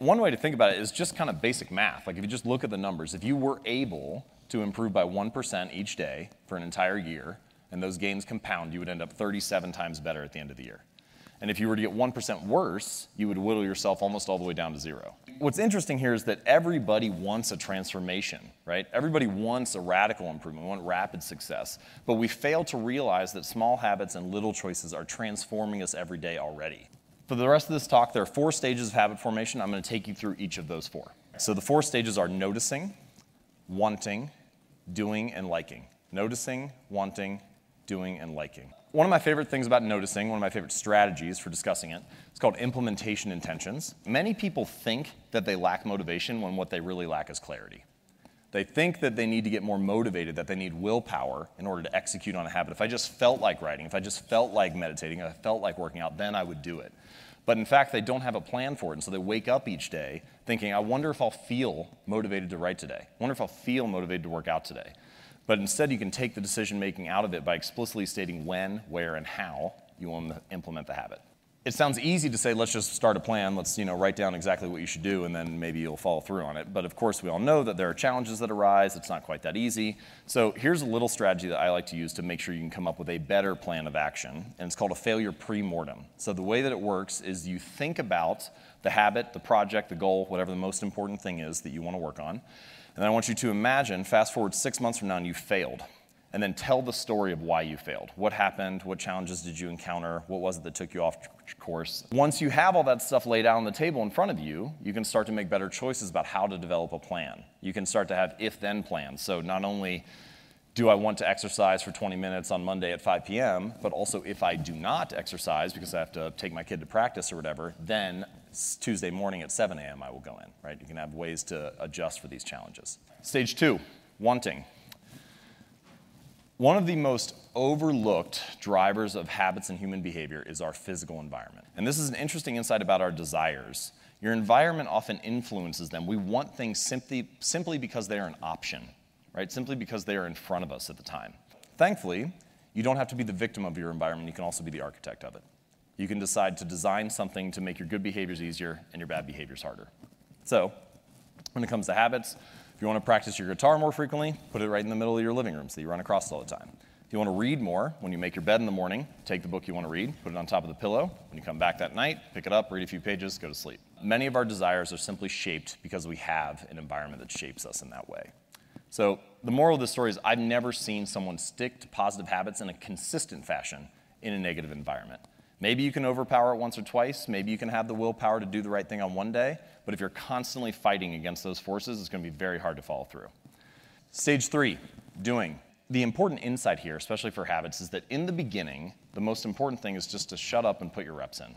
one way to think about it is just kind of basic math. Like if you just look at the numbers, if you were able to improve by 1% each day for an entire year, and those gains compound, you would end up 37 times better at the end of the year. And if you were to get 1% worse, you would whittle yourself almost all the way down to zero. What's interesting here is that everybody wants a transformation, right? Everybody wants a radical improvement, want rapid success. But we fail to realize that small habits and little choices are transforming us every day already. For the rest of this talk, there are four stages of habit formation. I'm going to take you through each of those four. So the four stages are noticing, wanting, doing, and liking. Noticing, wanting, doing, and liking. One of my favorite things about noticing, one of my favorite strategies for discussing it, it's called implementation intentions. Many people think that they lack motivation when what they really lack is clarity. They think that they need to get more motivated, that they need willpower in order to execute on a habit. If I just felt like writing, if I just felt like meditating, if I felt like working out, then I would do it. But in fact, they don't have a plan for it. And so they wake up each day thinking, I wonder if I'll feel motivated to write today. I wonder if I'll feel motivated to work out today. But instead, you can take the decision making out of it by explicitly stating when, where, and how you want to implement the habit. It sounds easy to say, let's just start a plan, let's you know, write down exactly what you should do, and then maybe you'll follow through on it. But of course, we all know that there are challenges that arise, it's not quite that easy. So here's a little strategy that I like to use to make sure you can come up with a better plan of action, and it's called a failure pre-mortem. So the way that it works is you think about the habit, the project, the goal, whatever the most important thing is that you want to work on, and then I want you to imagine, fast forward six months from now, and you failed. And then tell the story of why you failed. What happened? What challenges did you encounter? What was it that took you off course? Once you have all that stuff laid out on the table in front of you, you can start to make better choices about how to develop a plan. You can start to have if then plans. So not only do I want to exercise for 20 minutes on Monday at 5 p.m., but also if I do not exercise because I have to take my kid to practice or whatever, then Tuesday morning at 7 a.m. I will go in, right? You can have ways to adjust for these challenges. Stage two, wanting. One of the most overlooked drivers of habits and human behavior is our physical environment. And this is an interesting insight about our desires. Your environment often influences them. We want things simply, simply because they are an option, right? Simply because they are in front of us at the time. Thankfully, you don't have to be the victim of your environment, you can also be the architect of it. You can decide to design something to make your good behaviors easier and your bad behaviors harder. So, when it comes to habits, if you want to practice your guitar more frequently, put it right in the middle of your living room so you run across it all the time. If you want to read more, when you make your bed in the morning, take the book you want to read, put it on top of the pillow. When you come back that night, pick it up, read a few pages, go to sleep. Many of our desires are simply shaped because we have an environment that shapes us in that way. So, the moral of the story is I've never seen someone stick to positive habits in a consistent fashion in a negative environment. Maybe you can overpower it once or twice. Maybe you can have the willpower to do the right thing on one day. But if you're constantly fighting against those forces, it's going to be very hard to follow through. Stage three, doing. The important insight here, especially for habits, is that in the beginning, the most important thing is just to shut up and put your reps in.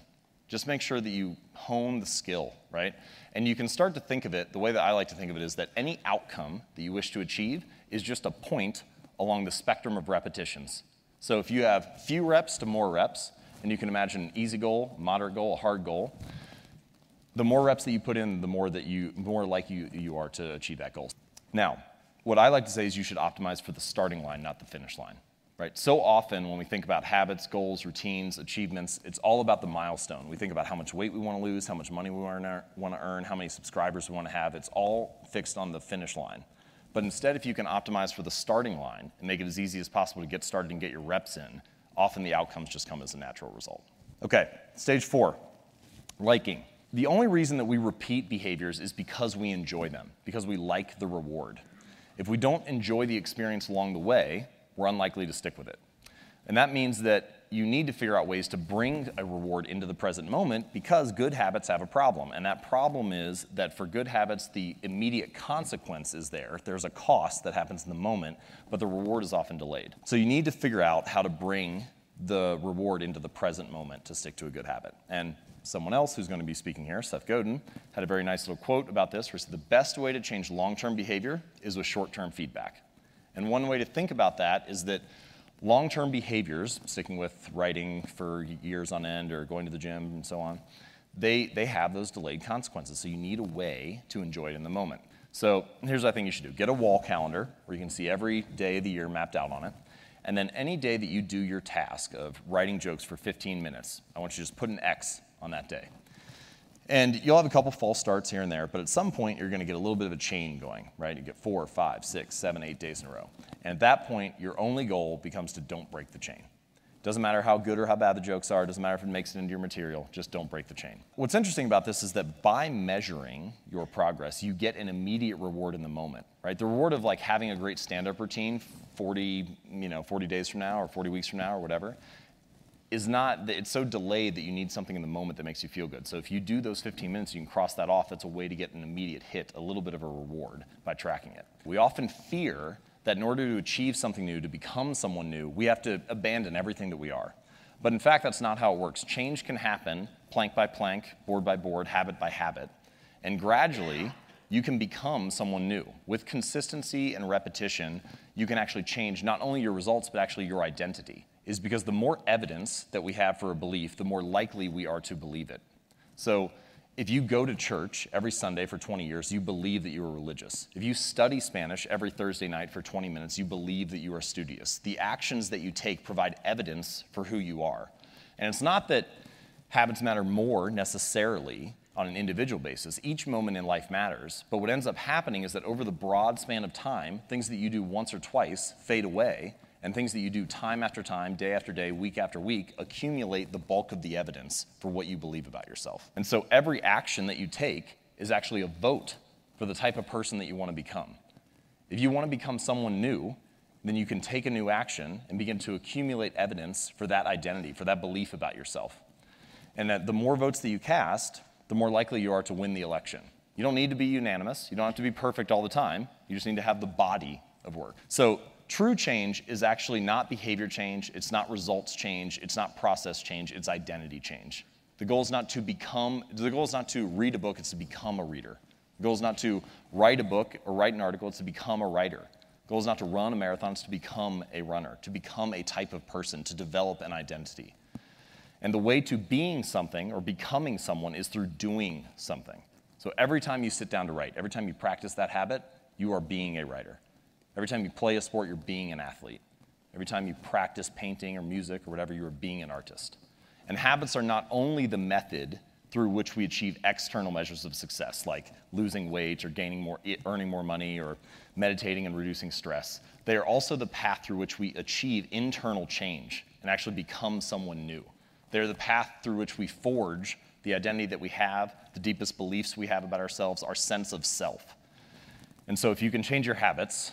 Just make sure that you hone the skill, right? And you can start to think of it, the way that I like to think of it is that any outcome that you wish to achieve is just a point along the spectrum of repetitions. So if you have few reps to more reps, and you can imagine an easy goal, moderate goal, a hard goal. The more reps that you put in, the more that you more likely you, you are to achieve that goal. Now, what I like to say is you should optimize for the starting line, not the finish line. Right? So often when we think about habits, goals, routines, achievements, it's all about the milestone. We think about how much weight we want to lose, how much money we want to earn, how many subscribers we want to have. It's all fixed on the finish line. But instead, if you can optimize for the starting line and make it as easy as possible to get started and get your reps in, often the outcomes just come as a natural result. Okay, stage four, liking. The only reason that we repeat behaviors is because we enjoy them, because we like the reward. If we don't enjoy the experience along the way, we're unlikely to stick with it. And that means that you need to figure out ways to bring a reward into the present moment because good habits have a problem. And that problem is that for good habits, the immediate consequence is there. There's a cost that happens in the moment, but the reward is often delayed. So you need to figure out how to bring the reward into the present moment to stick to a good habit. And someone else who's going to be speaking here, Seth Godin, had a very nice little quote about this where he said, The best way to change long term behavior is with short term feedback. And one way to think about that is that Long term behaviors, sticking with writing for years on end or going to the gym and so on, they, they have those delayed consequences. So you need a way to enjoy it in the moment. So here's what I think you should do get a wall calendar where you can see every day of the year mapped out on it. And then any day that you do your task of writing jokes for 15 minutes, I want you to just put an X on that day. And you'll have a couple false starts here and there, but at some point you're going to get a little bit of a chain going, right? You get four, five, six, seven, eight days in a row. And at that point, your only goal becomes to don't break the chain. Doesn't matter how good or how bad the jokes are, doesn't matter if it makes it into your material, just don't break the chain. What's interesting about this is that by measuring your progress, you get an immediate reward in the moment, right? The reward of like having a great stand-up routine 40, you know, 40 days from now or 40 weeks from now or whatever is not it's so delayed that you need something in the moment that makes you feel good. So if you do those 15 minutes, you can cross that off. That's a way to get an immediate hit, a little bit of a reward by tracking it. We often fear that in order to achieve something new, to become someone new, we have to abandon everything that we are. But in fact, that's not how it works. Change can happen plank by plank, board by board, habit by habit. And gradually, you can become someone new. With consistency and repetition, you can actually change not only your results, but actually your identity. Is because the more evidence that we have for a belief, the more likely we are to believe it. So if you go to church every Sunday for 20 years, you believe that you are religious. If you study Spanish every Thursday night for 20 minutes, you believe that you are studious. The actions that you take provide evidence for who you are. And it's not that habits matter more necessarily on an individual basis. Each moment in life matters. But what ends up happening is that over the broad span of time, things that you do once or twice fade away and things that you do time after time, day after day, week after week, accumulate the bulk of the evidence for what you believe about yourself. And so every action that you take is actually a vote for the type of person that you want to become. If you want to become someone new, then you can take a new action and begin to accumulate evidence for that identity, for that belief about yourself. And that the more votes that you cast, the more likely you are to win the election. You don't need to be unanimous. You don't have to be perfect all the time. You just need to have the body of work. So True change is actually not behavior change, it's not results change, it's not process change, it's identity change. The goal is not to become, the goal is not to read a book, it's to become a reader. The goal is not to write a book or write an article, it's to become a writer. The goal is not to run a marathon, it's to become a runner, to become a type of person, to develop an identity. And the way to being something or becoming someone is through doing something. So every time you sit down to write, every time you practice that habit, you are being a writer. Every time you play a sport, you're being an athlete. Every time you practice painting or music or whatever, you are being an artist. And habits are not only the method through which we achieve external measures of success, like losing weight or gaining more, earning more money or meditating and reducing stress. They are also the path through which we achieve internal change and actually become someone new. They're the path through which we forge the identity that we have, the deepest beliefs we have about ourselves, our sense of self. And so if you can change your habits,